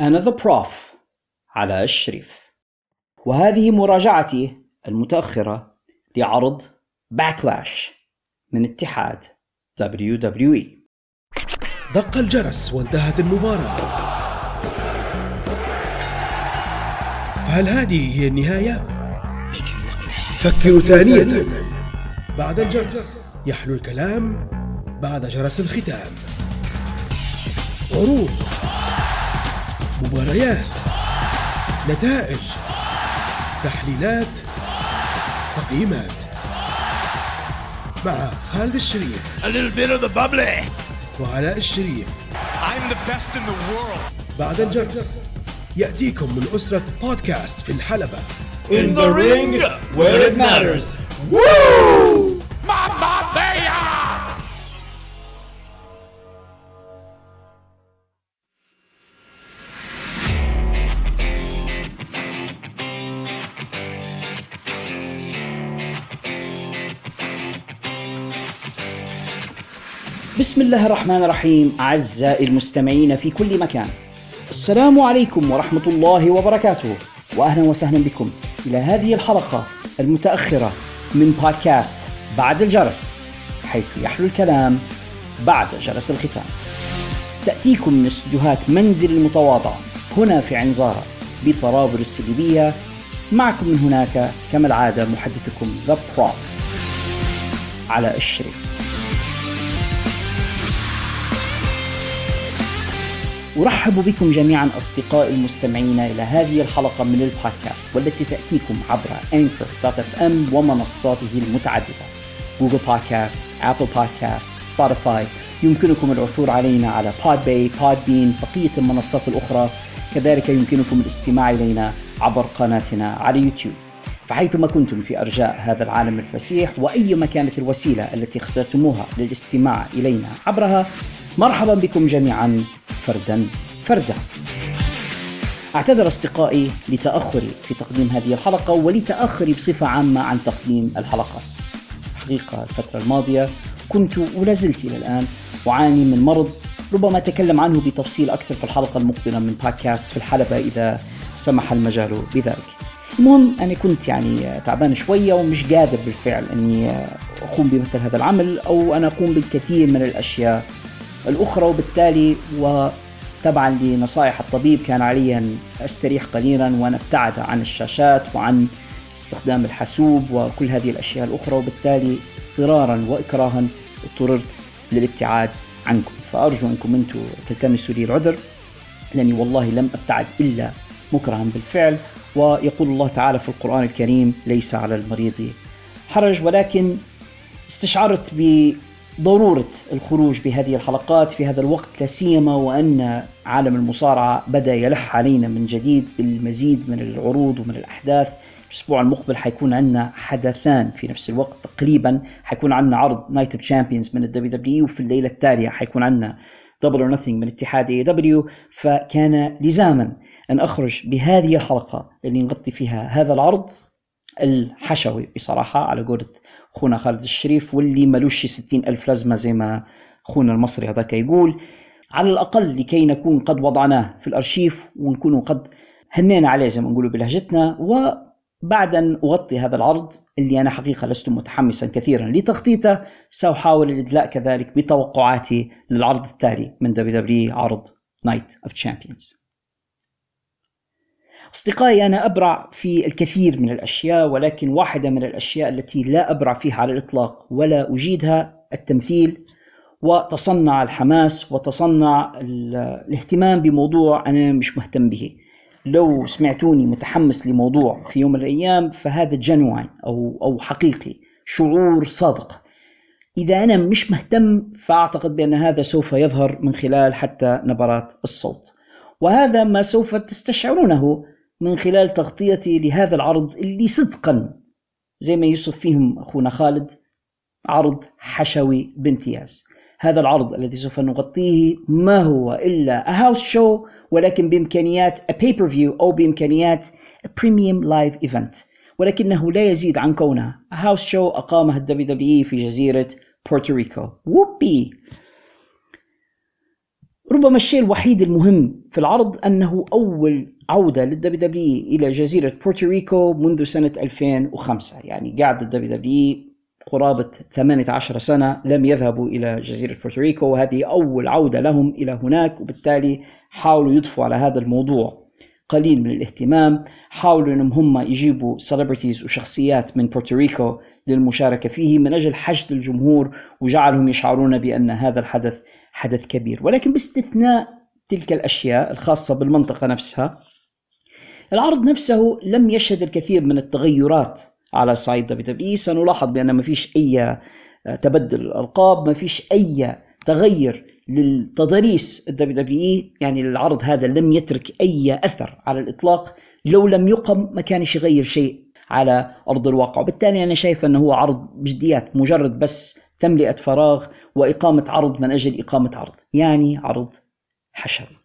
أنا ذا بروف علاء الشريف. وهذه مراجعتي المتأخرة لعرض باكلاش من اتحاد WWE دق الجرس وانتهت المباراة. فهل هذه هي النهاية؟ فكروا ثانية. بعد الجرس يحلو الكلام بعد جرس الختام. عروض. مباريات نتائج تحليلات تقييمات مع خالد الشريف A little bit of the bubbly. وعلاء الشريف I'm the best in the world. بعد الجرس يأتيكم من أسرة بودكاست في الحلبة In the ring, where it matters. Woo! بسم الله الرحمن الرحيم. أعزائي المستمعين في كل مكان السلام عليكم ورحمة الله وبركاته وأهلا وسهلا بكم إلى هذه الحلقة المتأخرة من بودكاست بعد الجرس حيث يحلو الكلام بعد جرس الختام. تأتيكم من استديوهات منزل المتواضع هنا في عنزارة بطرابل السليبية. معكم من هناك كما العادة محدثكم ذا على الشريف. أرحب بكم جميعا أصدقائي المستمعين إلى هذه الحلقة من البودكاست والتي تأتيكم عبر Anchor dot FM ومنصاته المتعددة. Google Podcast، Apple Podcast، Spotify يمكنكم العثور علينا على Podbay، Podbean، بقية المنصات الأخرى. كذلك يمكنكم الاستماع إلينا عبر قناتنا على يوتيوب. فحيثما كنتم في أرجاء هذا العالم الفسيح وأيما كانت الوسيلة التي اخترتموها للاستماع إلينا عبرها مرحبا بكم جميعا. فردا فردا. أعتذر أصدقائي لتأخري في تقديم هذه الحلقة ولتأخري بصفة عامة عن تقديم الحلقات حقيقة الفترة الماضية كنت ولا زلت إلى الآن أعاني من مرض ربما أتكلم عنه بتفصيل أكثر في الحلقة المقبلة من بودكاست في الحلبة إذا سمح المجال بذلك. المهم أنا كنت يعني تعبان شوية ومش قادر بالفعل أني أقوم بمثل هذا العمل أو أنا أقوم بالكثير من الأشياء الأخرى وبالتالي وتبعا لنصائح الطبيب كان علي أن أستريح قليلا وأن أبتعد عن الشاشات وعن استخدام الحاسوب وكل هذه الأشياء الأخرى وبالتالي اضطرارا وإكراها اضطررت للابتعاد عنكم. فأرجو أنكم أنتم تلتمسوا لي العذر لأني والله لم أبتعد إلا مكرها بالفعل. ويقول الله تعالى في القرآن الكريم ليس على المريض حرج ولكن استشعرت بضرورة الخروج بهذه الحلقات في هذا الوقت لا سيما وأن عالم المصارعة بدأ يلح علينا من جديد بالمزيد من العروض ومن الأحداث. الأسبوع المقبل حيكون عندنا حدثان في نفس الوقت. تقريبا حيكون عندنا عرض Night of Champions من ال WWE وفي الليلة التالية حيكون عندنا Double or Nothing من اتحاد AEW فكان لزاما أن أخرج بهذه الحلقة اللي نغطي فيها هذا العرض الحشوي بصراحة على قولة أخونا خالد الشريف واللي ملوش ستين ألف لازمة زي ما أخونا المصري هذاك يقول. على الأقل لكي نكون قد وضعناه في الأرشيف ونكون قد هنينا عليه زي ما نقولوا بلهجتنا. وبعد أن أغطي هذا العرض اللي أنا حقيقة لست متحمسا كثيرا لتغطيته سأحاول الإدلاء كذلك بتوقعاتي للعرض التالي من WWE عرض Night of Champions أصدقائي أنا أبرع في الكثير من الأشياء ولكن واحدة من الأشياء التي لا أبرع فيها على الإطلاق ولا أجيدها التمثيل وتصنع الحماس وتصنع ال- الاهتمام بموضوع أنا مش مهتم به. لو سمعتوني متحمس لموضوع في يوم من الأيام فهذا جنوين أو, أو حقيقي شعور صادق. إذا أنا مش مهتم فأعتقد بأن هذا سوف يظهر من خلال حتى نبرات الصوت. وهذا ما سوف تستشعرونه من خلال تغطيتي لهذا العرض اللي صدقا زي ما يوصف فيهم أخونا خالد عرض حشوي بامتياز هذا العرض الذي سوف نغطيه ما هو إلا house show ولكن بإمكانيات pay-per-view أو بإمكانيات premium live event. ولكنه لا يزيد عن كونه house show أقامها ال WWE في جزيرة بورتوريكو. ووبي ربما الشيء الوحيد المهم في العرض أنه أول عودة لل WWE إلى جزيرة بورتوريكو منذ سنة 2005 يعني قاعد ال WWE قرابة 18 سنة لم يذهبوا إلى جزيرة بورتوريكو وهذه أول عودة لهم إلى هناك وبالتالي حاولوا يضفوا على هذا الموضوع قليل من الاهتمام. حاولوا إنهم هم يجيبوا celebrities وشخصيات من بورتوريكو للمشاركة فيه. من أجل حشد الجمهور وجعلهم يشعرون بأن هذا الحدث حدث كبير. ولكن باستثناء تلك الأشياء الخاصة بالمنطقة نفسها العرض نفسه لم يشهد الكثير من التغيرات على صعيد WWE سنلاحظ بأن ما فيش أي تبدل الألقاب ما فيش أي تغير للتضاريس ال WWE يعني العرض هذا لم يترك أي أثر على الإطلاق لو لم يقم ما كانش يغير شيء على أرض الواقع. وبالتالي أنا شايف أنه هو عرض بجديات مجرد بس تملئة فراغ وإقامة عرض من أجل إقامة عرض يعني عرض حشري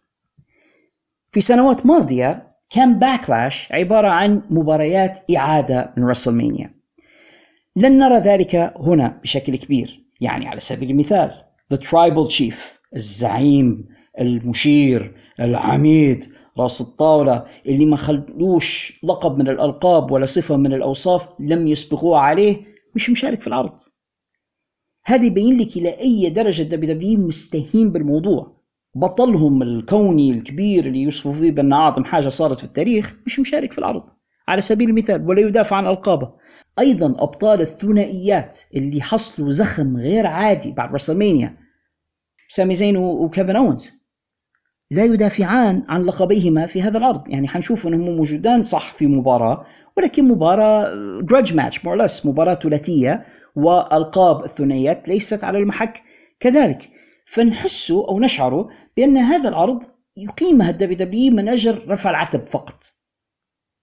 في سنوات ماضية كان باكلاش عبارة عن مباريات إعادة من رسلمانيا لن نرى ذلك هنا بشكل كبير يعني على سبيل المثال The Tribal Chief الزعيم المشير العميد راس الطاولة اللي ما خلوش لقب من الألقاب ولا صفة من الأوصاف لم يسبقوها عليه مش مشارك في العرض. هذا يبين لك إلى أي درجة WWE مستهين بالموضوع. بطلهم الكوني الكبير اللي يوصفوا فيه بأن أعظم حاجة صارت في التاريخ مش مشارك في العرض. على سبيل المثال ولا يدافع عن ألقابه. أيضا أبطال الثنائيات اللي حصلوا زخم غير عادي بعد WrestleMania. سامي زين وكيفن أونز. لا يدافعان عن لقبيهما في هذا العرض. يعني حنشوف إنهم موجودان صح في مباراة ولكن مباراة grudge match more or less مباراة ثلاثية. والقاب الثنائيات ليست على المحك. كذلك فنحس أو نشعر بأن هذا العرض يقيمها ال WWE من أجل رفع العتب فقط.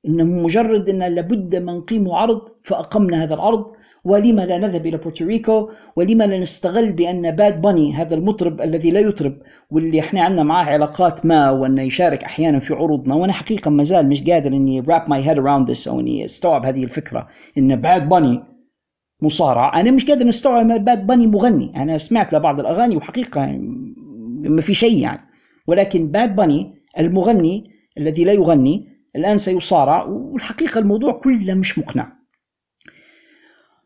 انه مجرد أن لابد من نقيم عرض فأقمنا هذا العرض ولما لا نذهب إلى بورتوريكو ولما لا نستغل بأن باد باني هذا المطرب الذي لا يطرب واللي إحنا عندنا معاه علاقات ما وأنه يشارك أحيانا في عروضنا وأنا حقيقة ما زال مش قادر إني wrap my head around this أو إني أستوعب هذه الفكرة إن باد باني مصارع أنا مش قادر استوعب ان باد باني مغني. أنا سمعت لبعض الأغاني وحقيقة ما في شيء يعني. ولكن باد باني المغني الذي لا يغني الآن سيصارع والحقيقة الموضوع كله مش مقنع.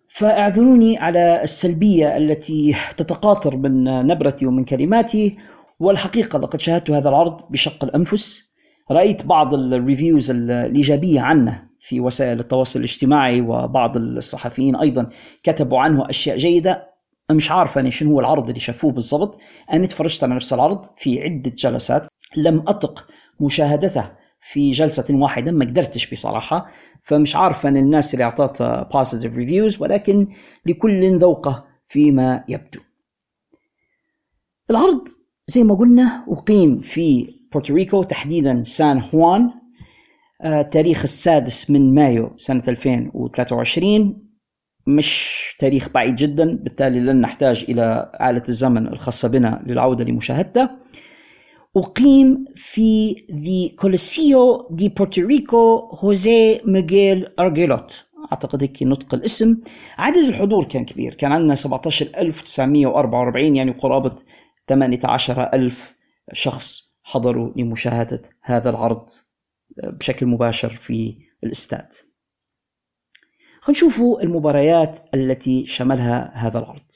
فأعذروني على السلبية التي تتقاطر من نبرتي ومن كلماتي. والحقيقة لقد شاهدت هذا العرض بشق الأنفس. رأيت بعض الريفيوز الإيجابية عنه. في وسائل التواصل الاجتماعي وبعض الصحفيين أيضا كتبوا عنه أشياء جيدة. مش عارف أنا شنو هو العرض اللي شافوه بالضبط. أنا تفرجت على نفس العرض في عدة جلسات لم أطق مشاهدته في جلسة واحدة ما قدرتش بصراحة. فمش عارف أن الناس اللي أعطتها positive reviews ولكن لكل ذوقه فيما يبدو. العرض زي ما قلنا أقيم في بورتوريكو تحديدا سان خوان تاريخ السادس من مايو سنة 2023 مش تاريخ بعيد جدا بالتالي لن نحتاج إلى آلة الزمن الخاصة بنا للعودة لمشاهدته. أقيم في the Coliseo de Puerto Rico José Miguel Agrelot أعتقد هيك نطق الاسم. عدد الحضور كان كبير. كان عندنا 17944 يعني قرابة 18000 شخص حضروا لمشاهدة هذا العرض. بشكل مباشر في الإستاد. نشوفوا المباريات التي شملها هذا العرض.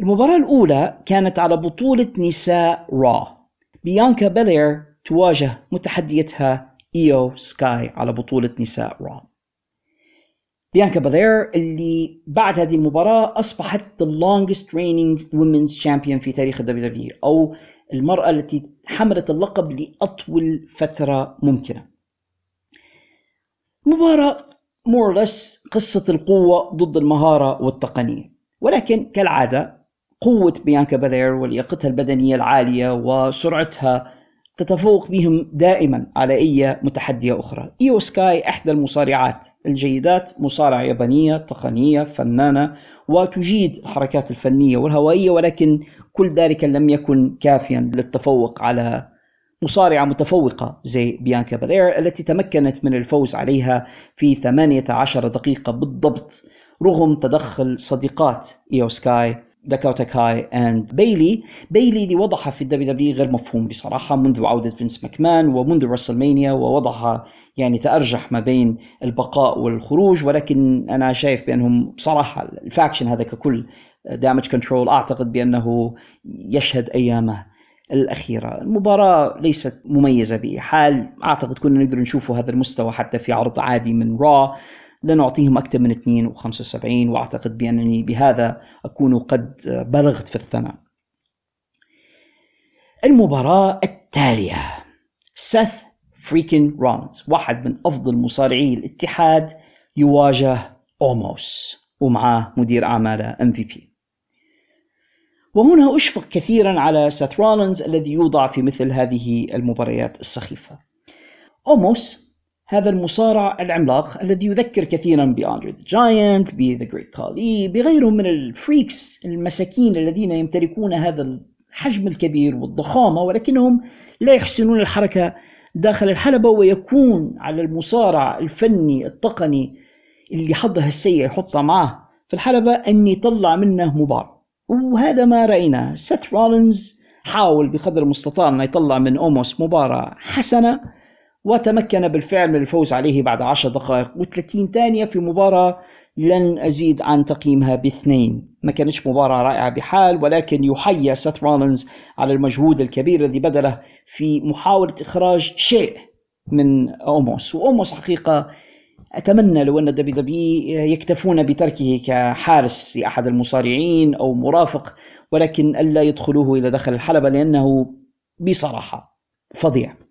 المباراة الأولى كانت على بطولة نساء Raw. بيانكا بيلير تواجه متحديتها إيو سكاي على بطولة نساء Raw. بيانكا بيلير اللي بعد هذه المباراة أصبحت the longest reigning women's champion في تاريخ ال WWE أو المرأة التي حملت اللقب لأطول فترة ممكنة. مباراة less قصة القوة ضد المهارة والتقنية. ولكن كالعادة قوة بيانكا بالير ولياقتها البدنية العالية وسرعتها تتفوق بهم دائما على أي متحدية أخرى. إيو سكاي إحدى المصارعات الجيدات مصارعة يابانية تقنية فنانة وتجيد الحركات الفنية والهوائية ولكن كل ذلك لم يكن كافيا للتفوق على مصارعة متفوقة زي بيانكا بالير التي تمكنت من الفوز عليها في 18 دقيقة بالضبط رغم تدخل صديقات إيو سكاي داكوتا كاي and بيلي بيلي اللي وضعها في ال WWE غير مفهوم بصراحة منذ عودة فينس ماكمان ومنذ رسلمانيا ووضعها يعني تأرجح ما بين البقاء والخروج ولكن أنا شايف بأنهم بصراحة ال faction هذا ككل دامج كنترول أعتقد بأنه يشهد أيامه الأخيرة. المباراة ليست مميزة بأي حال أعتقد كنا نقدر نشوفه هذا المستوى حتى في عرض عادي من Raw لن أعطيهم أكثر من 2 و75 وأعتقد بأنني بهذا أكون قد بلغت في الثناء. المباراة التالية. سيث freakin رولنز واحد من أفضل مصارعي الاتحاد يواجه أوموس ومعاه مدير أعماله MVP وهنا أشفق كثيرا على سيث رولنز الذي يوضع في مثل هذه المباريات السخيفة. أوموس هذا المصارع العملاق الذي يذكر كثيرا بأندري ذا جاينت بذا جريت كالي بغيرهم من ال freaks المساكين الذين يمتلكون هذا الحجم الكبير والضخامة ولكنهم لا يحسنون الحركة داخل الحلبة ويكون على المصارع الفني التقني اللي حظه السيء يحطه معه في الحلبة أن يطلع منه مباراة وهذا ما رأيناه. سيث رولينز حاول بقدر المستطاع أن يطلع من أوموس مباراة حسنة. وتمكن بالفعل من الفوز عليه بعد 10 دقائق و30 ثانية في مباراة لن أزيد عن تقييمها باثنين. ما كانتش مباراة رائعة بحال ولكن يحيى سيث رولينز على المجهود الكبير الذي بذله في محاولة إخراج شيء من أوموس. وأوموس حقيقة أتمنى لو أن WWE يكتفون بتركه كحارس لأحد المصارعين أو مرافق ولكن ألا يدخلوه إلى داخل الحلبة لأنه بصراحة فظيع.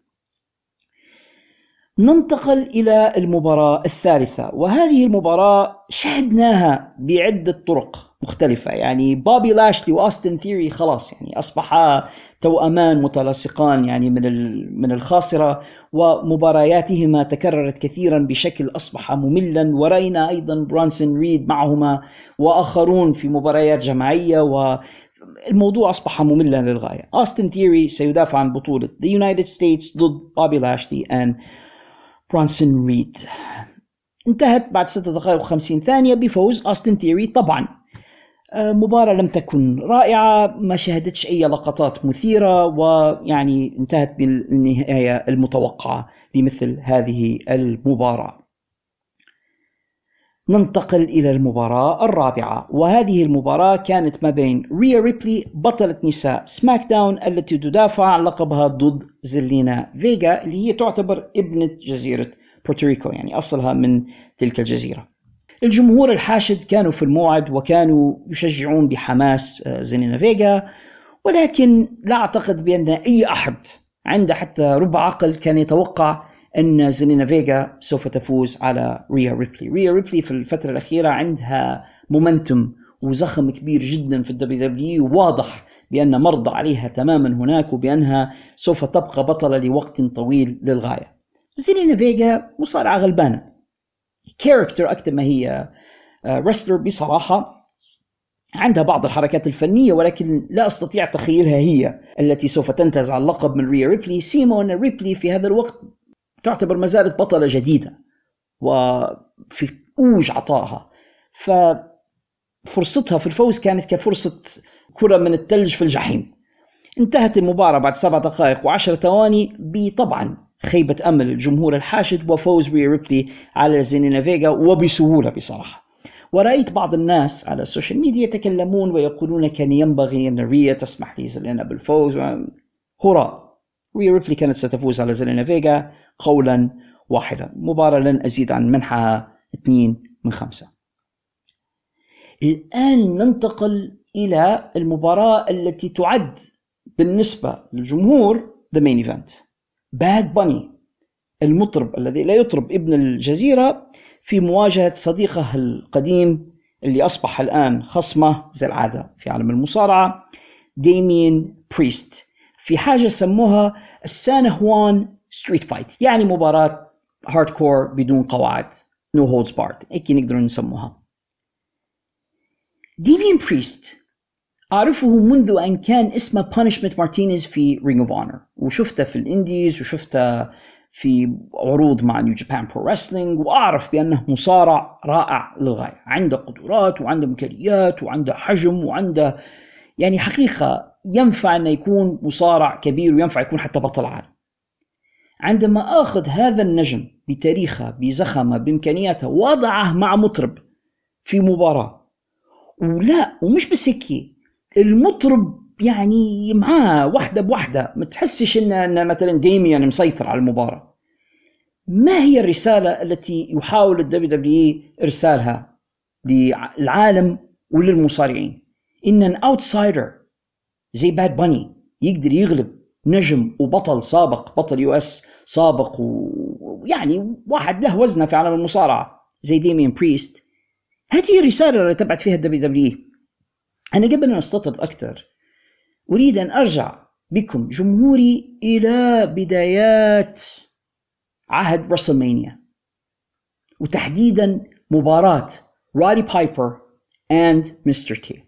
ننتقل إلى المباراة الثالثة وهذه المباراة شاهدناها بعدة طرق مختلفة يعني بابي لاشلي وأوستن ثيري خلاص يعني أصبحا توأمان متلاصقان يعني من من الخاصرة ومبارياتهما تكررت كثيرا بشكل أصبح مملا ورأينا أيضا برونسون ريد معهما وآخرون في مباريات جماعية و الموضوع أصبح مملا للغاية. أوستن ثيري سيدافع عن بطولة The United States ضد بابي لاشلي and برونسون ريد انتهت بعد 6 دقائق و50 ثانية بفوز أوستن ثيري طبعا. آه، مباراة لم تكن رائعة ما شهدتش أي لقطات مثيرة ويعني انتهت بالنهاية المتوقعة لمثل هذه المباراة. ننتقل إلى المباراة الرابعة وهذه المباراة كانت ما بين ريا ريبلي بطلة نساء سماك داون التي تدافع عن لقبها ضد زلينا فيجا اللي هي تعتبر ابنة جزيرة بورتوريكو يعني أصلها من تلك الجزيرة. الجمهور الحاشد كانوا في الموعد وكانوا يشجعون بحماس آه، زيلينا فيجا ولكن لا أعتقد بأن أي أحد عنده حتى ربع عقل كان يتوقع أن زيلينا فيجا سوف تفوز على ريا ريبلي. ريا ريبلي في الفترة الأخيرة عندها momentum وزخم كبير جدا في ال WWE واضح بأن مرضي عليها تماما هناك وبأنها سوف تبقى بطلة لوقت طويل للغاية. زيلينا فيجا مصارعة غلبانة. character أكثر ما هي wrestler آه، بصراحة. عندها بعض الحركات الفنية ولكن لا أستطيع تخيلها هي التي سوف تنتزع اللقب من ريا ريبلي. سيما ان ريبلي في هذا الوقت تعتبر ما زالت بطلة جديدة وفي أوج عطائها ففرصتها في الفوز كانت كفرصة كرة من الثلج في الجحيم. انتهت المباراة بعد سبع دقائق وعشر ثواني بطبعا خيبة أمل الجمهور الحاشد وفوز ريبلي على زيلينا فيجا وبسهولة بصراحة. ورأيت بعض الناس على ال social media يتكلمون ويقولون كان ينبغي أن ريا تسمح لزيلينا بالفوز هراء. ريا ريبلي كانت ستفوز على زيلينا فيجا قولا واحدا. مباراة لن أزيد عن منحها اثنين من خمسة. الآن ننتقل إلى المباراة التي تعد بالنسبة للجمهور the main event باد باني المطرب الذي لا يطرب ابن الجزيرة في مواجهة صديقه القديم اللي أصبح الآن خصمه زي العادة في عالم المصارعة ديمين بريست في حاجة سموها ال San Juan street fight يعني مباراة hardcore بدون قواعد no holds barred هيك نقدر نسموها. ديمين بريست أعرفه منذ أن كان اسمه بانشمنت مارتينيز في رينج اوف اونر وشفته في ال indies وشفته في عروض مع نيو جابان برو رسلينج وأعرف بأنه مصارع رائع للغاية. عنده قدرات وعنده إمكانيات وعنده حجم وعنده يعني حقيقة ينفع انه يكون مصارع كبير وينفع يكون حتى بطل عالم. عندما آخذ هذا النجم بتاريخه بزخمه بإمكانياته وضعه مع مطرب في مباراة ولا ومش بس المطرب يعني معاه واحدة بواحده ما تحسش إن إن مثلا ديميان مسيطر على المباراة. ما هي الرسالة التي يحاول ال WWE إرسالها للعالم وللمصارعين؟ إن an outsider زي باد باني يقدر يغلب نجم وبطل سابق بطل US سابق ويعني واحد له وزنه في عالم المصارعة زي ديميان بريست هذه الرسالة اللي تبعت فيها ال WWE أنا قبل أن أستطرد أكثر أريد أن أرجع بكم جمهوري إلى بدايات عهد WrestleMania وتحديدا مباراة رادي بايبر and Mr. T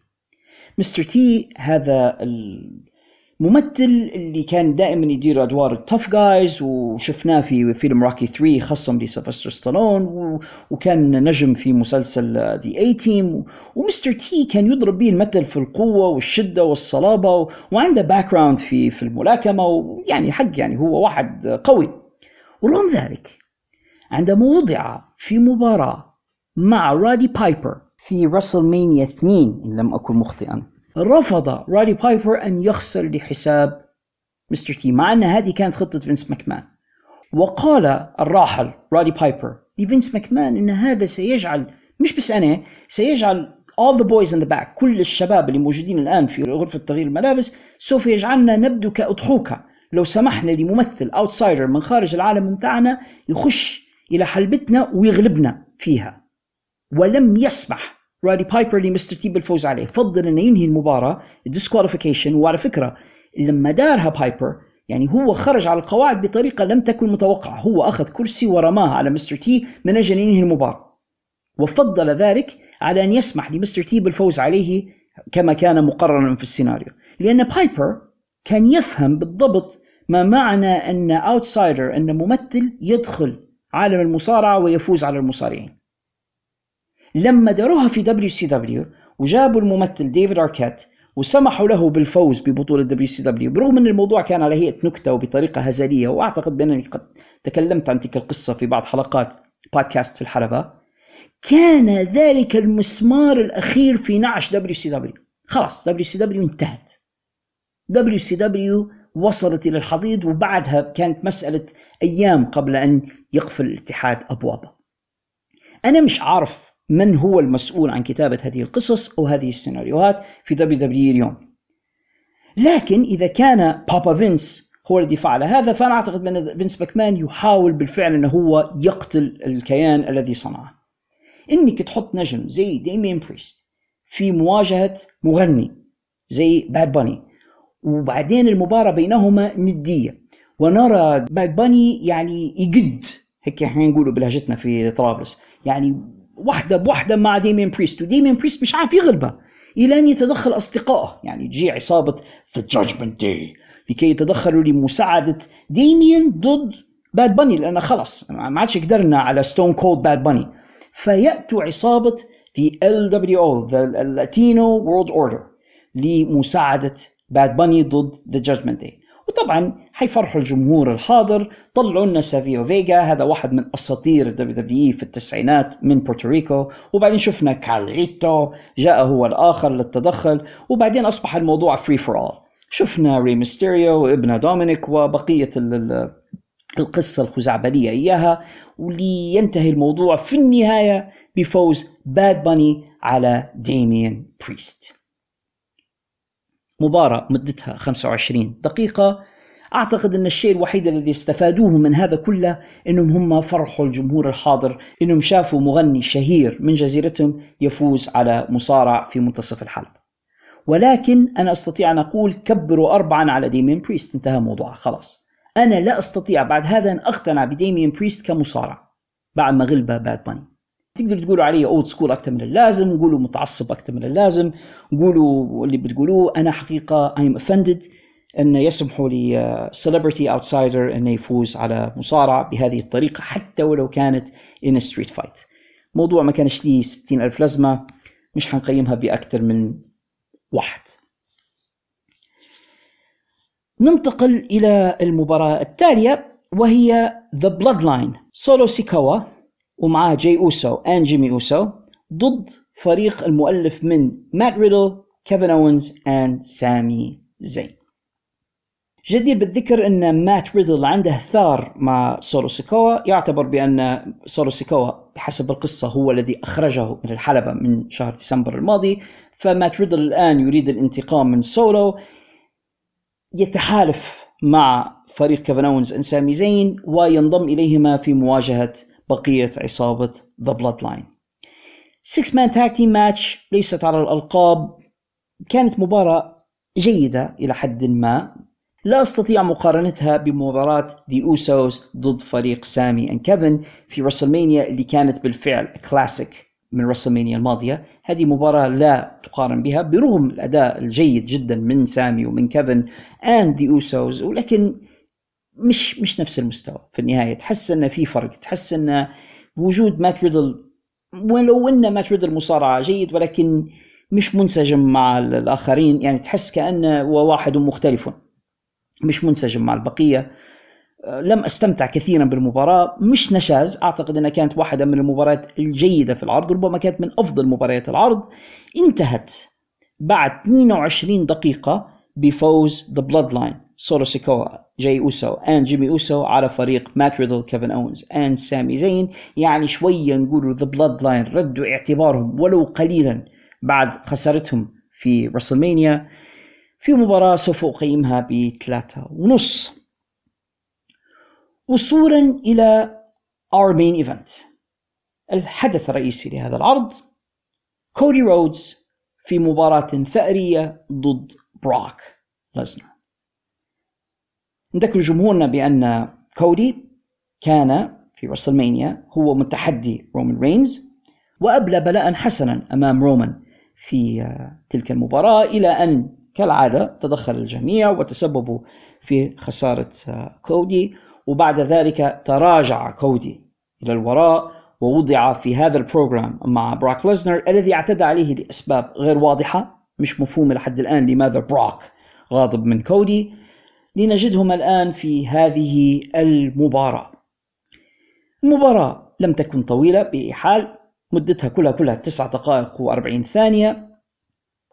Mr. T هذا الممثل اللي كان دائما يدير أدوار ال tough guys وشفناه في فيلم روكي 3 خصم لسيلفستر ستالون وكان نجم في مسلسل The A-Team و Mr. T كان يضرب به المثل في القوة والشدة والصلابة وعنده background في في الملاكمة ويعني حق يعني هو واحد قوي. ورغم ذلك عندما وضع في مباراة مع رادي بايبر في WrestleMania 2 إن لم أكن مخطئا. رفض رادي بايبر أن يخسر لحساب Mr. T مع أن هذه كانت خطة فينس ماكمان. وقال الراحل رادي بايبر لفينس ماكمان أن هذا سيجعل مش بس أنا سيجعل all the boys in the back كل الشباب اللي موجودين الآن في غرفة تغيير الملابس سوف يجعلنا نبدو كأضحوكة. لو سمحنا لممثل outsider من خارج العالم بتاعنا يخش إلى حلبتنا ويغلبنا فيها. ولم يسمح رادي بايبر ل Mr. T بالفوز عليه. فضل إنه ينهي المباراة بال disqualification وعلى فكرة لما دارها بايبر يعني هو خرج على القواعد بطريقة لم تكن متوقعة. هو أخذ كرسي ورماه على Mr. T من أجل أن ينهي المباراة. وفضل ذلك على أن يسمح ل Mr. T بالفوز عليه كما كان مقررا في السيناريو. لأن بايبر كان يفهم بالضبط ما معنى أن outsider أن ممثل يدخل عالم المصارعة ويفوز على المصارعين. لما داروها في WCW وجابوا الممثل ديفيد أركيت وسمحوا له بالفوز ببطولة WCW برغم أن الموضوع كان على هيئة نكتة وبطريقة هزلية وأعتقد بأنني قد تكلمت عن تلك القصة في بعض حلقات بودكاست في الحلبة كان ذلك المسمار الأخير في نعش WCW خلاص WCW انتهت. WCW وصلت إلى الحضيض وبعدها كانت مسألة أيام قبل أن يقفل الاتحاد أبوابه. أنا مش عارف من هو المسؤول عن كتابة هذه القصص أو هذه السيناريوهات في WWE اليوم. لكن إذا كان بابا فينس هو الذي فعل هذا فأنا أعتقد أن فينس ماكمان يحاول بالفعل أنه هو يقتل الكيان الذي صنعه. إنك تحط نجم زي ديميان بريست في مواجهة مغني زي باد باني وبعدين المباراة بينهما ندية ونرى باد باني يعني يقد هيك إحنا نقولوا بلهجتنا في طرابلس يعني واحدة بواحده مع ديميان بريست. وديميان بريست مش عارف يغلبه إلى أن يتدخل أصدقائه. يعني تجي عصابه The Judgment Day لكي يتدخلوا لمساعدة ديميان ضد باد باني لأن خلص ما عادش قدرنا على Stone Cold باد باني فيأتوا عصابة the LWO the Latino World Order لمساعدة باد باني ضد The Judgment Day وطبعا حيفرحوا الجمهور الحاضر. طلعوا لنا سافيو فيجا هذا واحد من أساطير ال WWE في التسعينات من بورتوريكو. وبعدين شفنا كارليتو جاء هو الآخر للتدخل. وبعدين أصبح الموضوع free for all شفنا ري ميستيريو وابنه دومينيك وبقية القصة الخزعبلية إياها. ولينتهي الموضوع في النهاية بفوز باد باني على ديميان بريست مباراة مدتها 25 دقيقة. أعتقد أن الشيء الوحيد الذي استفادوه من هذا كله أنهم هم فرحوا الجمهور الحاضر أنهم شافوا مغني شهير من جزيرتهم يفوز على مصارع في منتصف الحلبة. ولكن أنا أستطيع أن أقول كبروا أربعا على ديميان بريست انتهى الموضوع خلاص. أنا لا أستطيع بعد هذا أن أقتنع بديميان بريست كمصارع. بعد ما غلبه باد باني. تقدروا تقولوا علي old school أكثر من اللازم قولوا متعصب أكثر من اللازم قولوا اللي بتقولوه. أنا حقيقة I'm offended أن يسمحوا ل celebrity outsider أنه يفوز على مصارع بهذه الطريقة حتى ولو كانت a street fight. موضوع ما كانش ليه 60 ألف لازمة مش حنقيمها بأكثر من واحد. ننتقل إلى المباراة التالية وهي The Bloodline. سولو سيكاوا ومعاه جاي أوسو and جيمي أوسو ضد فريق المؤلف من مات ريدل كيفن أوينز and سامي زين جدير بالذكر إن مات ريدل عنده ثار مع سولو سيكوا يعتبر بأن سولو سيكوا بحسب القصة هو الذي أخرجه من الحلبة من شهر ديسمبر الماضي. فمات ريدل الآن يريد الانتقام من سولو. يتحالف مع فريق كيفن اونز and سامي زين وينضم إليهما في مواجهة بقية عصابة ذا بلاد لاين 6 man tag team match ليست على الألقاب. كانت مباراة جيدة إلى حد ما. لا أستطيع مقارنتها بمباراة ذا اوسوس ضد فريق سامي and كيفن في رسلمانيا اللي كانت بالفعل كلاسيك من رسلمانيا الماضية. هذه مباراة لا تقارن بها برغم الأداء الجيد جدا من سامي ومن كيفن and ذا اوسوس ولكن مش مش نفس المستوى في النهاية. تحس أن في فرق تحس أن وجود مات ريدل ولو أن مات ريدل مصارعة جيد ولكن مش منسجم مع الآخرين. يعني تحس كأنه واحد مختلف مش منسجم مع البقية. آه، لم أستمتع كثيرا بالمباراة. مش نشاز. أعتقد إنها كانت واحدة من المباريات الجيدة في العرض ربما كانت من أفضل مباريات العرض. انتهت بعد 22 دقيقة بفوز ذا بلاد لاين سولو سيكوا جاي أوسو and جيمي أوسو على فريق مات ريدل كيفن اونز and سامي زين. يعني شوية نقولوا ذا بلاد لاين ردوا اعتبارهم ولو قليلا بعد خسارتهم في رسلمانيا. في مباراة سوف أقيمها بثلاثة ونص. وصولا إلى our main event الحدث الرئيسي لهذا العرض. كودي رودز في مباراة ثأرية ضد براك ليزنر نذكر جمهورنا بأن كودي كان في رسلمانيا هو متحدي رومان رينز وأبلى بلاء حسنا أمام رومان في تلك المباراة إلى أن كالعادة تدخل الجميع وتسببوا في خسارة كودي وبعد ذلك تراجع كودي إلى الوراء ووضع في هذا ال program مع براك ليزنر الذي اعتدى عليه لأسباب غير واضحة مش مفهومة لحد الآن لماذا براك غاضب من كودي. لنجدهما الآن في هذه المباراة. المباراة لم تكن طويلة بأي حال مدتها كلها كلها تسع دقائق و40 ثانية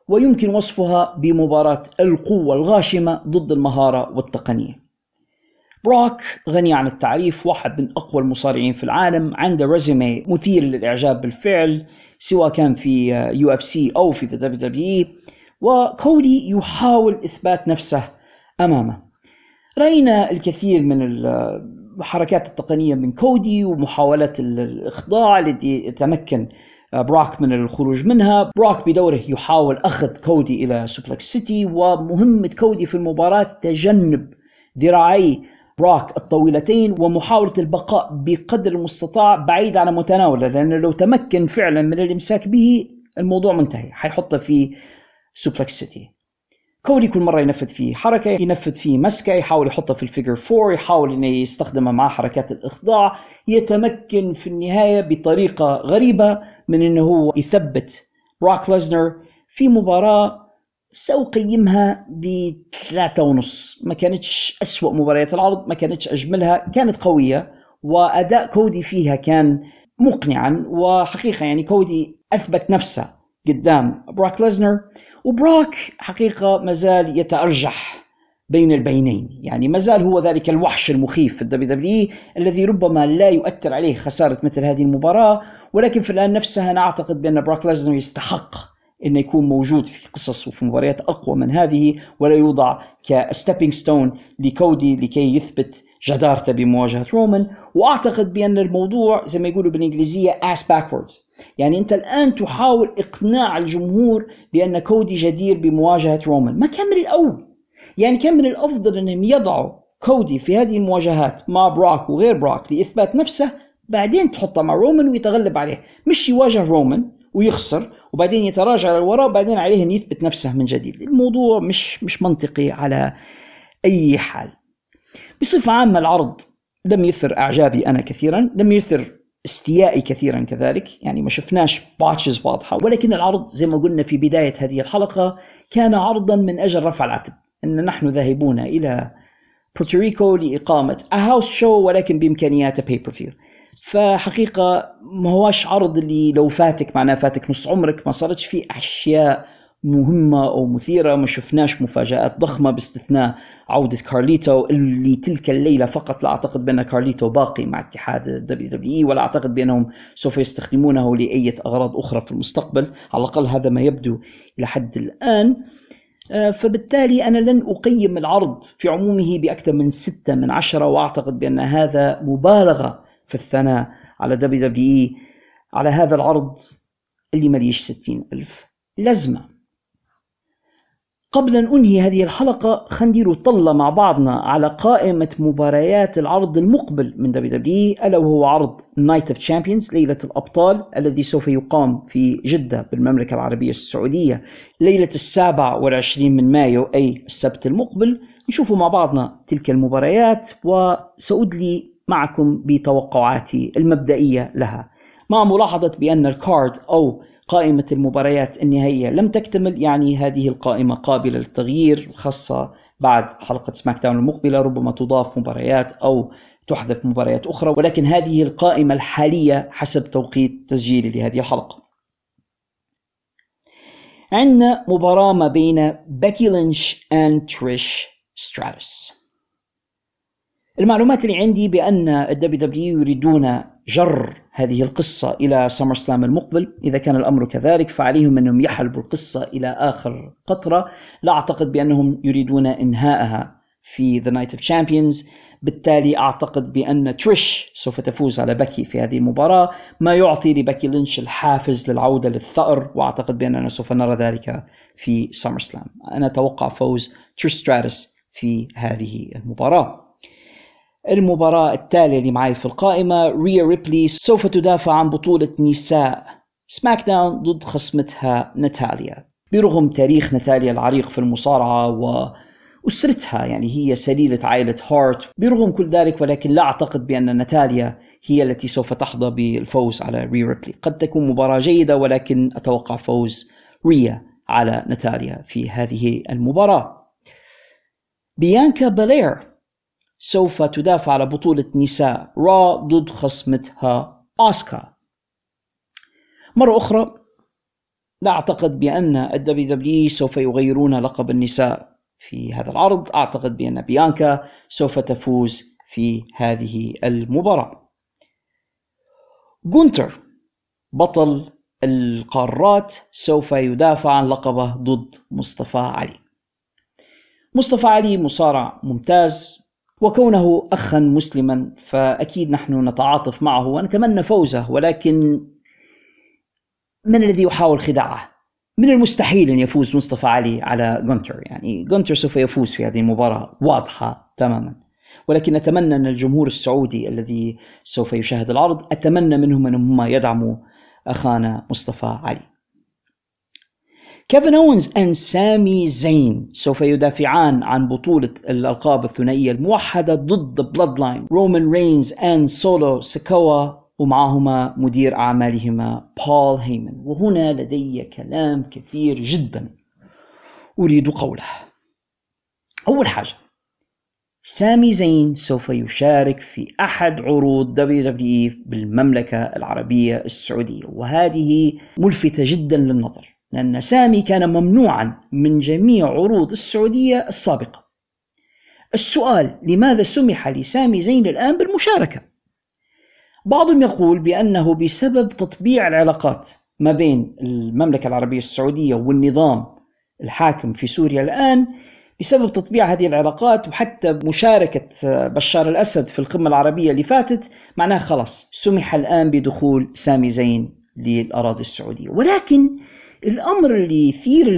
ويمكن وصفها بمباراة القوة الغاشمة ضد المهارة والتقنية. براك غني عن التعريف واحد من أقوى المصارعين في العالم عنده résumé مثير للإعجاب بالفعل سواء كان في يو إف سي أو في ذا دبليو دبليو وكودي يحاول إثبات نفسه أمامه. رأينا الكثير من الحركات التقنية من كودي ومحاولات الإخضاع التي تمكن آه، براك من الخروج منها. براك بدوره يحاول أخذ كودي إلى suplex city ومهمة كودي في المباراة تجنب ذراعي براك الطويلتين ومحاولة البقاء بقدر المستطاع بعيد عن متناوله لأنه لو تمكن فعلا من الإمساك به الموضوع منتهي. حيحطه في suplex city. كودي كل مرة ينفذ فيه حركة ينفذ فيه مسكة يحاول يحطها في ال figure four يحاول إنه يستخدمها مع حركات الإخضاع يتمكن في النهاية بطريقة غريبة من إنه هو يثبت براك ليزنر في مباراة سأقيمها بثلاثة ونص. ما كانتش أسوأ مباريات العرض ما كانتش أجملها كانت قوية وأداء كودي فيها كان مقنعا وحقيقة يعني كودي أثبت نفسه قدام براك ليزنر وبراك حقيقة مازال يتأرجح بين البينين. يعني مازال هو ذلك الوحش المخيف في الدبليو دبليو الذي ربما لا يؤثر عليه خسارة مثل هذه المباراة ولكن في الآن نفسها أنا أعتقد بأن براك ليزنر يستحق إنه يكون موجود في قصص وفي مباريات أقوى من هذه ولا يوضع ك stepping stone لكودي لكي يثبت جدارته بمواجهة رومان. وأعتقد بأن الموضوع زي ما يقولوا بالإنجليزية ass backwards. يعني انت الآن تحاول إقناع الجمهور بأن كودي جدير بمواجهة رومان. ما كان من الأول. يعني كان من الأفضل أنهم يضعوا كودي في هذه المواجهات مع براك وغير براك لإثبات نفسه بعدين تحطه مع رومان ويتغلب عليه. مش يواجه رومان ويخسر وبعدين يتراجع للوراء وبعدين عليه أن يثبت نفسه من جديد. الموضوع مش مش منطقي على أي حال. بصفة عامة العرض لم يثر إعجابي أنا كثيرا لم يثر استيائي كثيرا كذلك. يعني ما شفناش botches واضحة. ولكن العرض زي ما قلنا في بداية هذه الحلقة كان عرضا من أجل رفع العتب أن نحن ذاهبون إلى بورتوريكو لإقامة house show ولكن بإمكانيات pay-per-view فحقيقة ما هواش عرض اللي لو فاتك معناه فاتك نص عمرك ما صارتش فيه أشياء مهمة أو مثيرة ما شفناش مفاجآت ضخمة باستثناء عودة كارليتو اللي تلك الليلة فقط لا أعتقد بأن كارليتو باقي مع اتحاد الدبليو دبليو إي ولا أعتقد بأنهم سوف يستخدمونه لأي أغراض أخرى في المستقبل. على الأقل هذا ما يبدو إلى حد الآن. آه، فبالتالي أنا لن أقيم العرض في عمومه بأكثر من ستة من عشرة وأعتقد بأن هذا مبالغة في الثناء على دبليو دبليو إي. على هذا العرض اللي مليش ستين ألف لازمة. قبل أن أنهي هذه الحلقة خنديروا طلة مع بعضنا على قائمة مباريات العرض المقبل من WWE ألا وهو عرض Night of Champions ليلة الأبطال الذي سوف يقام في جدة بالمملكة العربية السعودية ليلة السابع والعشرين من مايو أي السبت المقبل. نشوفوا مع بعضنا تلك المباريات وسأدلي معكم بتوقعاتي المبدئية لها. مع ملاحظة بأن ال card أو قائمة المباريات النهائية. لم تكتمل يعني هذه القائمة قابلة للتغيير خاصة بعد حلقة SmackDown المقبلة. ربما تضاف مباريات أو تحذف مباريات أخرى. ولكن هذه القائمة الحالية حسب توقيت تسجيلي لهذه الحلقة. عندنا مباراة ما بين بيكي لينش and تريش ستراتوس المعلومات اللي عندي بأن ال WWE يريدون جر هذه القصة إلى SummerSlam المقبل. إذا كان الأمر كذلك فعليهم أنهم يحلبوا القصة إلى آخر قطرة. لا أعتقد بأنهم يريدون إنهاءها في The Night of Champions. بالتالي أعتقد بأن تريش سوف تفوز على بكي في هذه المباراة ما يعطي لبكي لينش الحافز للعودة للثأر وأعتقد بأننا سوف نرى ذلك في SummerSlam أنا أتوقع فوز تريش ستراتوس في هذه المباراة. المباراة التالية اللي معي في القائمة ريا ريبلي سوف تدافع عن بطولة نساء SmackDown ضد خصمتها ناتاليا. برغم تاريخ ناتاليا العريق في المصارعة و أسرتها يعني هي سليلة عائلة هارت برغم كل ذلك ولكن لا أعتقد بأن ناتاليا هي التي سوف تحظى بالفوز على ريا ريبلي. قد تكون مباراة جيدة ولكن أتوقع فوز ريا على ناتاليا في هذه المباراة. بيانكا بلير سوف تدافع على بطولة نساء Raw ضد خصمتها أوسكا مرة أخرى لا أعتقد بأن ال WWE سوف يغيرون لقب النساء في هذا العرض. أعتقد بأن بيانكا سوف تفوز في هذه المباراة. جونتر بطل القارات سوف يدافع عن لقبه ضد مصطفى علي. مصطفى علي مصارع ممتاز وكونه أخا مسلما فأكيد نحن نتعاطف معه ونتمنى فوزه ولكن من الذي يحاول خداعه؟ من المستحيل أن يفوز مصطفى علي على جونتر يعني جونتر سوف يفوز في هذه المباراة واضحة تماما. ولكن أتمنى أن الجمهور السعودي الذي سوف يشاهد العرض أتمنى منهم ان هم يدعموا أخانا مصطفى علي. كيفن أوينز and سامي زين سوف يدافعان عن بطولة الألقاب الثنائية الموحدة ضد Bloodline رومان رينز and سولو سيكوا ومعهما مدير أعمالهما بول هيمن وهنا لدي كلام كثير جدا أريد قوله. أول حاجة سامي زين سوف يشارك في أحد عروض دبليو بالمملكة العربية السعودية وهذه ملفتة جدا للنظر. لأن سامي كان ممنوعا من جميع عروض السعودية السابقة السؤال لماذا سمح لسامي زين الآن بالمشاركة؟ بعضهم يقول بأنه بسبب تطبيع العلاقات ما بين المملكة العربية السعودية والنظام الحاكم في سوريا الآن بسبب تطبيع هذه العلاقات وحتى مشاركة بشار الأسد في القمة العربية اللي فاتت معناه خلاص سمح الآن بدخول سامي زين للأراضي السعودية ولكن الأمر اللي يثير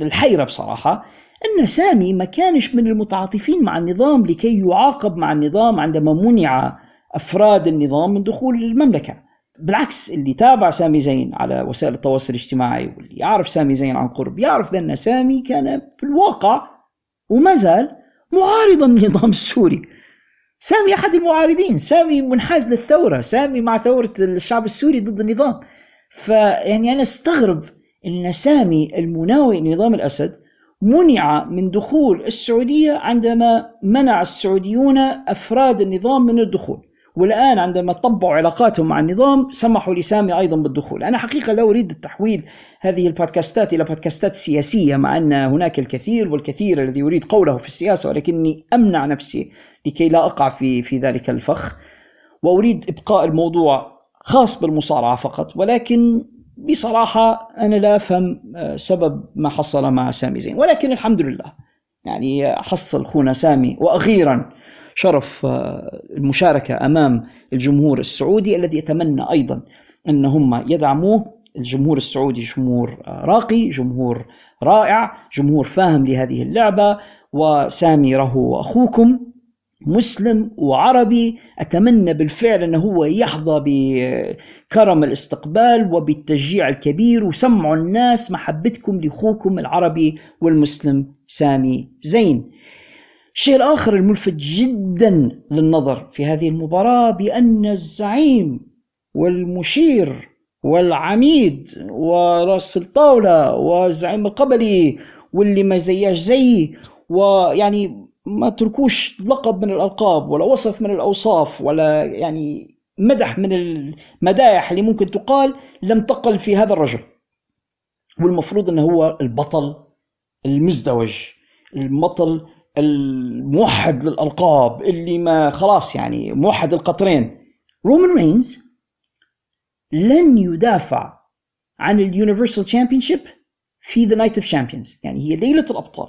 الحيرة بصراحة أن سامي ما كانش من المتعاطفين مع النظام لكي يعاقب مع النظام عندما منع أفراد النظام من دخول المملكة. بالعكس اللي تابع سامي زين على وسائل التواصل الاجتماعي واللي يعرف سامي زين عن قرب يعرف بأن سامي كان في الواقع وما زال معارضا للنظام السوري. سامي أحد المعارضين سامي منحاز للثورة سامي مع ثورة الشعب السوري ضد النظام. فيعني أنا أستغرب ان سامي المناوئ لنظام الأسد منع من دخول السعودية عندما منع السعوديون أفراد النظام من الدخول. والآن عندما طبعوا علاقاتهم مع النظام سمحوا لسامي أيضا بالدخول. أنا حقيقة لا أريد التحويل هذه البودكاستات إلى بودكاستات سياسية مع أن هناك الكثير والكثير الذي يريد قوله في السياسة ولكني أمنع نفسي لكي لا أقع في, في ذلك الفخ. وأريد إبقاء الموضوع خاص بالمصارعة فقط ولكن بصراحة أنا لا أفهم آه، سبب ما حصل مع سامي زين. ولكن الحمد لله يعني حصل خونا سامي وأخيرا شرف آه، المشاركة أمام الجمهور السعودي الذي يتمنى أيضا أن هم يدعموه. الجمهور السعودي جمهور آه، راقي جمهور رائع جمهور فاهم لهذه اللعبة. وسامي رهو أخوكم. مسلم وعربي أتمنى بالفعل أنه هو يحظى بكرم الاستقبال وبالتشجيع الكبير. وسمعوا الناس محبتكم لأخوكم العربي والمسلم سامي زين. الشيء الآخر الملفت جدا للنظر في هذه المباراة بأن الزعيم والمشير والعميد وراس الطاولة والزعيم القبلي واللي ما زياش زي ويعني ما تركوش لقب من الألقاب ولا وصف من الأوصاف ولا يعني مدح من المدايح اللي ممكن تقال لم تقل في هذا الرجل. والمفروض أنه هو البطل المزدوج البطل الموحد للألقاب اللي ما خلاص يعني موحد القطرين. رومان رينز لن يدافع عن ال Universal Championship في the Night of Champions يعني هي ليلة الأبطال.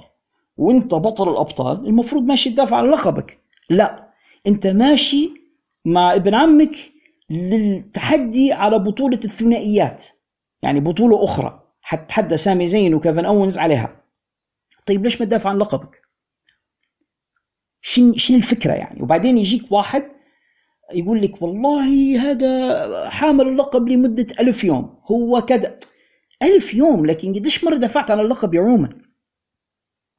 وانت بطل الأبطال المفروض ماشي تدافع عن لقبك. لا انت ماشي مع ابن عمك للتحدي على بطولة الثنائيات يعني بطولة أخرى. حتحدى سامي زين وكيفن أونز عليها. طيب ليش ما تدافع عن لقبك؟ شن شنو الفكرة يعني؟ وبعدين يجيك واحد يقول لك والله هذا حامل اللقب لمدة ألف يوم. هو كذا ألف يوم لكن قديش مرة دفعت عن اللقب يا رومان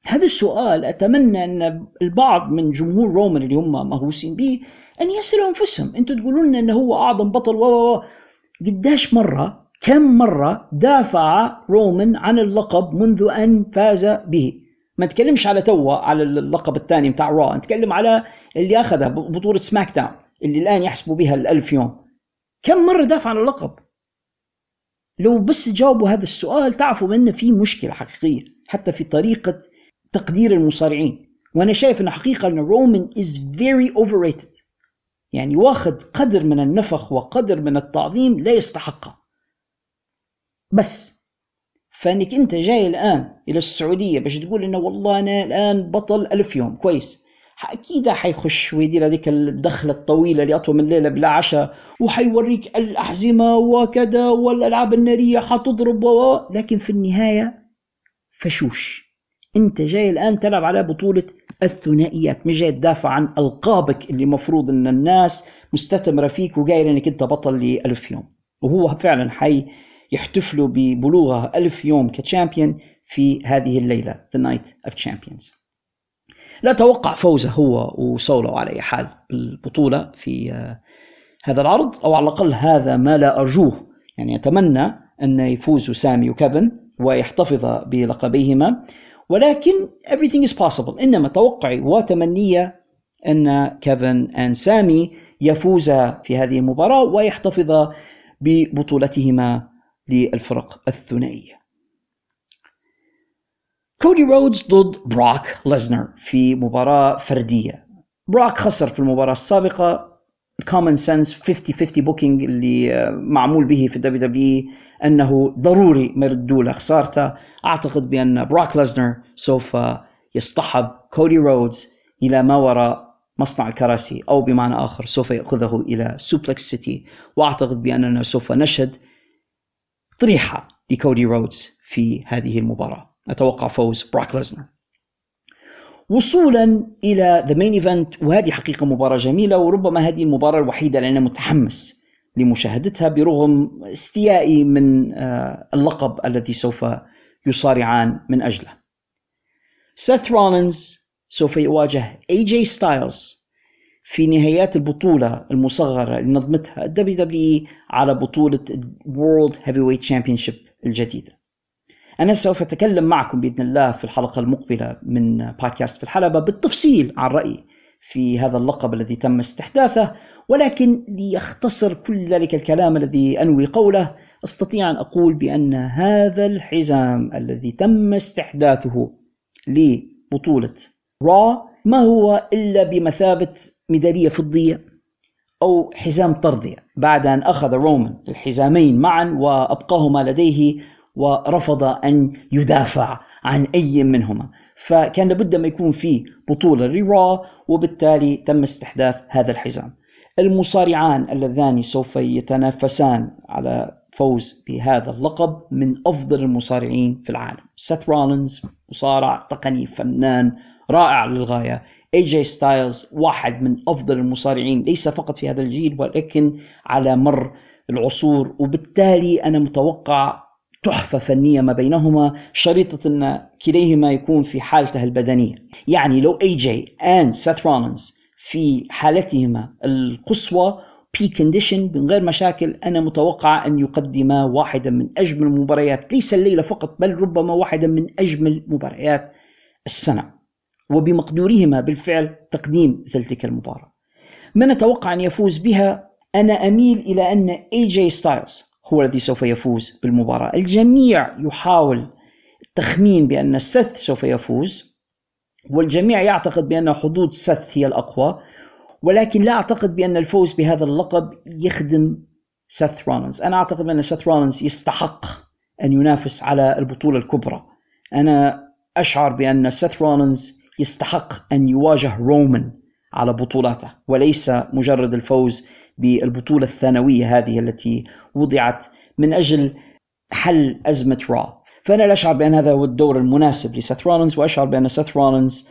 هذا السؤال أتمنى أن البعض من جمهور رومان اللي هم مهووسين به أن يسألوا أنفسهم. أنتم تقولون لنا أنه هو أعظم بطل و قداش مرة كم مرة دافع رومان عن اللقب منذ أن فاز به؟ ما نتكلمش على توا على اللقب الثاني بتاع Raw نتكلم على اللي أخذه بطولة SmackDown اللي الآن يحسبوا بها الألف يوم. كم مرة دافع عن اللقب؟ لو بس تجاوبوا هذا السؤال تعرفوا أن في مشكلة حقيقية حتى في طريقة تقدير المصارعين. وأنا شايف انه حقيقة إن رومان is very over يعني واخذ قدر من النفخ وقدر من التعظيم لا يستحقه بس فإنك أنت جاي الآن إلى السعودية باش تقول إنه والله أنا الآن بطل ألف يوم كويس. أكيد حيخش ويدير هذيك الدخلة الطويلة اللي أطول من ليله بلا عشاء وحيوريك الأحزمة وكذا والألعاب النارية حتضرب و لكن في النهاية فشوش. انت جاي الآن تلعب على بطولة الثنائيات مش جاي تدافع عن ألقابك اللي مفروض إن الناس مستثمرة فيك وقايل انك أنت بطل لألف يوم. وهو فعلا حي يحتفلوا ببلوغه ألف يوم كتشامبيون في هذه الليلة The Night of Champions. لا توقع فوزه هو وسولو على أي حال بالبطولة في آه، هذا العرض أو على الأقل هذا ما لا أرجوه. يعني أتمنى أن يفوزوا سامي وكيفن ويحتفظ بلقبيهما. ولكن everything is possible. إنما توقعي وتمنية أن كيفن and سامي يفوزا في هذه المباراة ويحتفظا ببطولتهما للفرق الثنائية. كودي رودز ضد براك ليزنر في مباراة فردية. براك خسر في المباراة السابقة ال common sense 50 50 booking اللي آه، معمول به في ال WWE أنه ضروري ما يردوا له خسارته. أعتقد بأن براك ليزنر سوف يصطحب كودي رودز إلى ما وراء مصنع الكراسي أو بمعنى آخر سوف يأخذه إلى Suplex City. وأعتقد بأننا سوف نشهد طريحة لكودي رودز في هذه المباراة. أتوقع فوز براك ليزنر وصولا إلى the main event وهذه حقيقة مباراة جميلة وربما هذه المباراة الوحيدة اللي أنا متحمس لمشاهدتها برغم استيائي من آه، اللقب الذي سوف يصارعان من أجله. سيث رولينز سوف يواجه اي جي ستايلز في نهايات البطولة المصغرة اللي نظمتها ال WWE على بطولة World Heavyweight Championship الجديدة أنا سوف أتكلم معكم بإذن الله في الحلقة المقبلة من بودكاست في الحلبة بالتفصيل عن رأيي في هذا اللقب الذي تم استحداثه ولكن ليختصر كل ذلك الكلام الذي أنوي قوله أستطيع أن أقول بأن هذا الحزام الذي تم استحداثه لبطولة را ما هو إلا بمثابة ميدالية فضية أو حزام طردية. بعد أن أخذ رومان الحزامين معا وأبقاهما لديه ورفض أن يدافع عن أي منهما. فكان لابد ما يكون في بطولة ل Raw وبالتالي تم استحداث هذا الحزام. المصارعان اللذان سوف يتنافسان على فوز بهذا اللقب من أفضل المصارعين في العالم. سيث رولينز مصارع تقني فنان رائع للغاية. اي جي ستايلز واحد من أفضل المصارعين. ليس فقط في هذا الجيل ولكن على مر العصور. وبالتالي أنا متوقع تحفة فنية ما بينهما شريطة إن كليهما يكون في حالته البدنية. يعني لو اي جي ان سيث رولينز في حالتهما القصوى peak condition من غير مشاكل أنا متوقع أن يقدما واحدا من أجمل المباريات. ليس الليلة فقط بل ربما واحدا من أجمل مباريات السنة. وبمقدورهما بالفعل تقديم مثل تلك المباراة. من أتوقع أن يفوز بها أنا أميل إلى أن اي جي ستايلز هو الذي سوف يفوز بالمباراة. الجميع يحاول التخمين بأن سيث سوف يفوز والجميع يعتقد بأن حظوظ سيث هي الأقوى ولكن لا أعتقد بأن الفوز بهذا اللقب يخدم سيث رولينز أنا أعتقد بأن سيث رولينز يستحق أن ينافس على البطولة الكبرى. أنا أشعر بأن سيث رولينز يستحق أن يواجه رومان على بطولاته وليس مجرد الفوز بالبطولة الثانوية هذه التي وضعت من أجل حل أزمة Raw. فأنا لا أشعر بأن هذا هو الدور المناسب لسيث رولينز وأشعر بأن سيث رولينز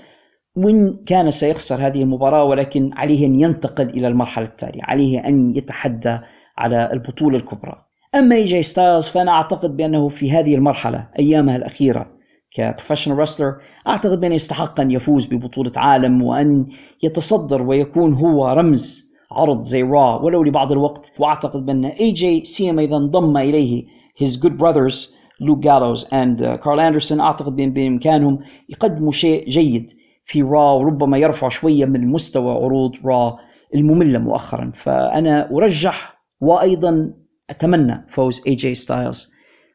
وإن كان سيخسر هذه المباراة ولكن عليه أن ينتقل إلى المرحلة التالية عليه أن يتحدى على البطولة الكبرى. أما إي جي ستايلز فأنا أعتقد بأنه في هذه المرحلة أيامها الأخيرة ك professional wrestler أعتقد بأنه يستحق أن يفوز ببطولة عالم وأن يتصدر ويكون هو رمز عرض زي Raw ولو لبعض الوقت. وأعتقد بأن اي جي سيما اذا انضم إليه his good brothers لوك جالوز and كارل اندرسون أعتقد بإمكانهم يقدموا شيء جيد في Raw وربما يرفعوا شوية من مستوى عروض Raw المملة مؤخرا. فأنا أرجح وأيضا أتمنى فوز اي جي ستايلز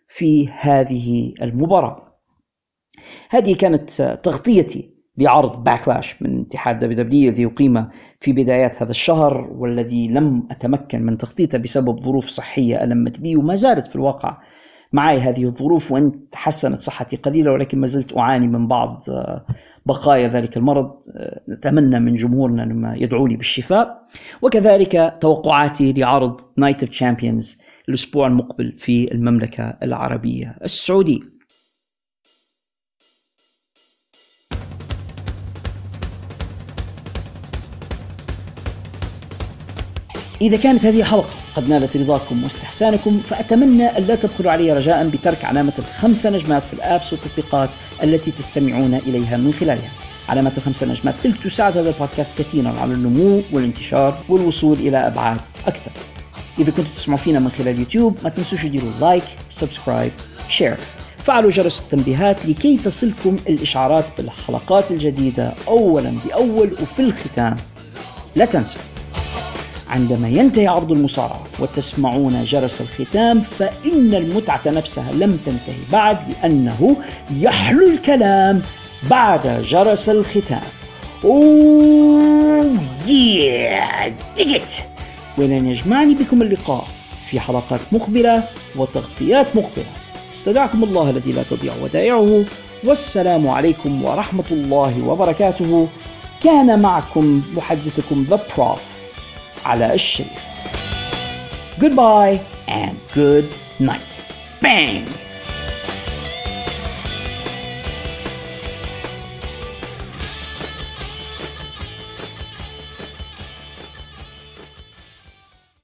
في هذه المباراة. هذه كانت تغطيتي لعرض Backlash من اتحاد WWE الذي أقيم في بدايات هذا الشهر والذي لم أتمكن من تغطيته بسبب ظروف صحية ألمت بي وما زالت في الواقع معي هذه الظروف وإن تحسنت صحتي قليلة ولكن ما زلت أعاني من بعض بقايا ذلك المرض نتمنى من جمهورنا أن يدعوا لي بالشفاء وكذلك توقعاتي لعرض Night of Champions الأسبوع المقبل في المملكة العربية السعودية. إذا كانت هذه الحلقة قد نالت رضاكم واستحسانكم فأتمنى ألا تبخلوا علي رجاء بترك علامة الخمسة نجمات في الآبس والتطبيقات التي تستمعون إليها من خلالها. علامات الخمسة نجمات تلك تساعد هذا البودكاست كثيرا على النمو والانتشار والوصول إلى أبعاد أكثر. إذا كنتم تسمعوا فينا من خلال يوتيوب ما تنسوش تديروا like subscribe share فعلوا جرس التنبيهات لكي تصلكم الإشعارات بالحلقات الجديدة أولا بأول وفي الختام. لا تنسوا. عندما ينتهي عرض المصارعة وتسمعون جرس الختام فإن المتعة نفسها لم تنتهي بعد لأنه يحلو الكلام بعد جرس الختام. Oh yeah dig it إلى أن يجمعني بكم اللقاء في حلقات مقبلة وتغطيات مقبلة. استودعكم الله الذي لا تضيع ودائعه. والسلام عليكم ورحمة الله وبركاته. كان معكم محدثكم ذا بروف على الشريف Goodbye and good night. Bang!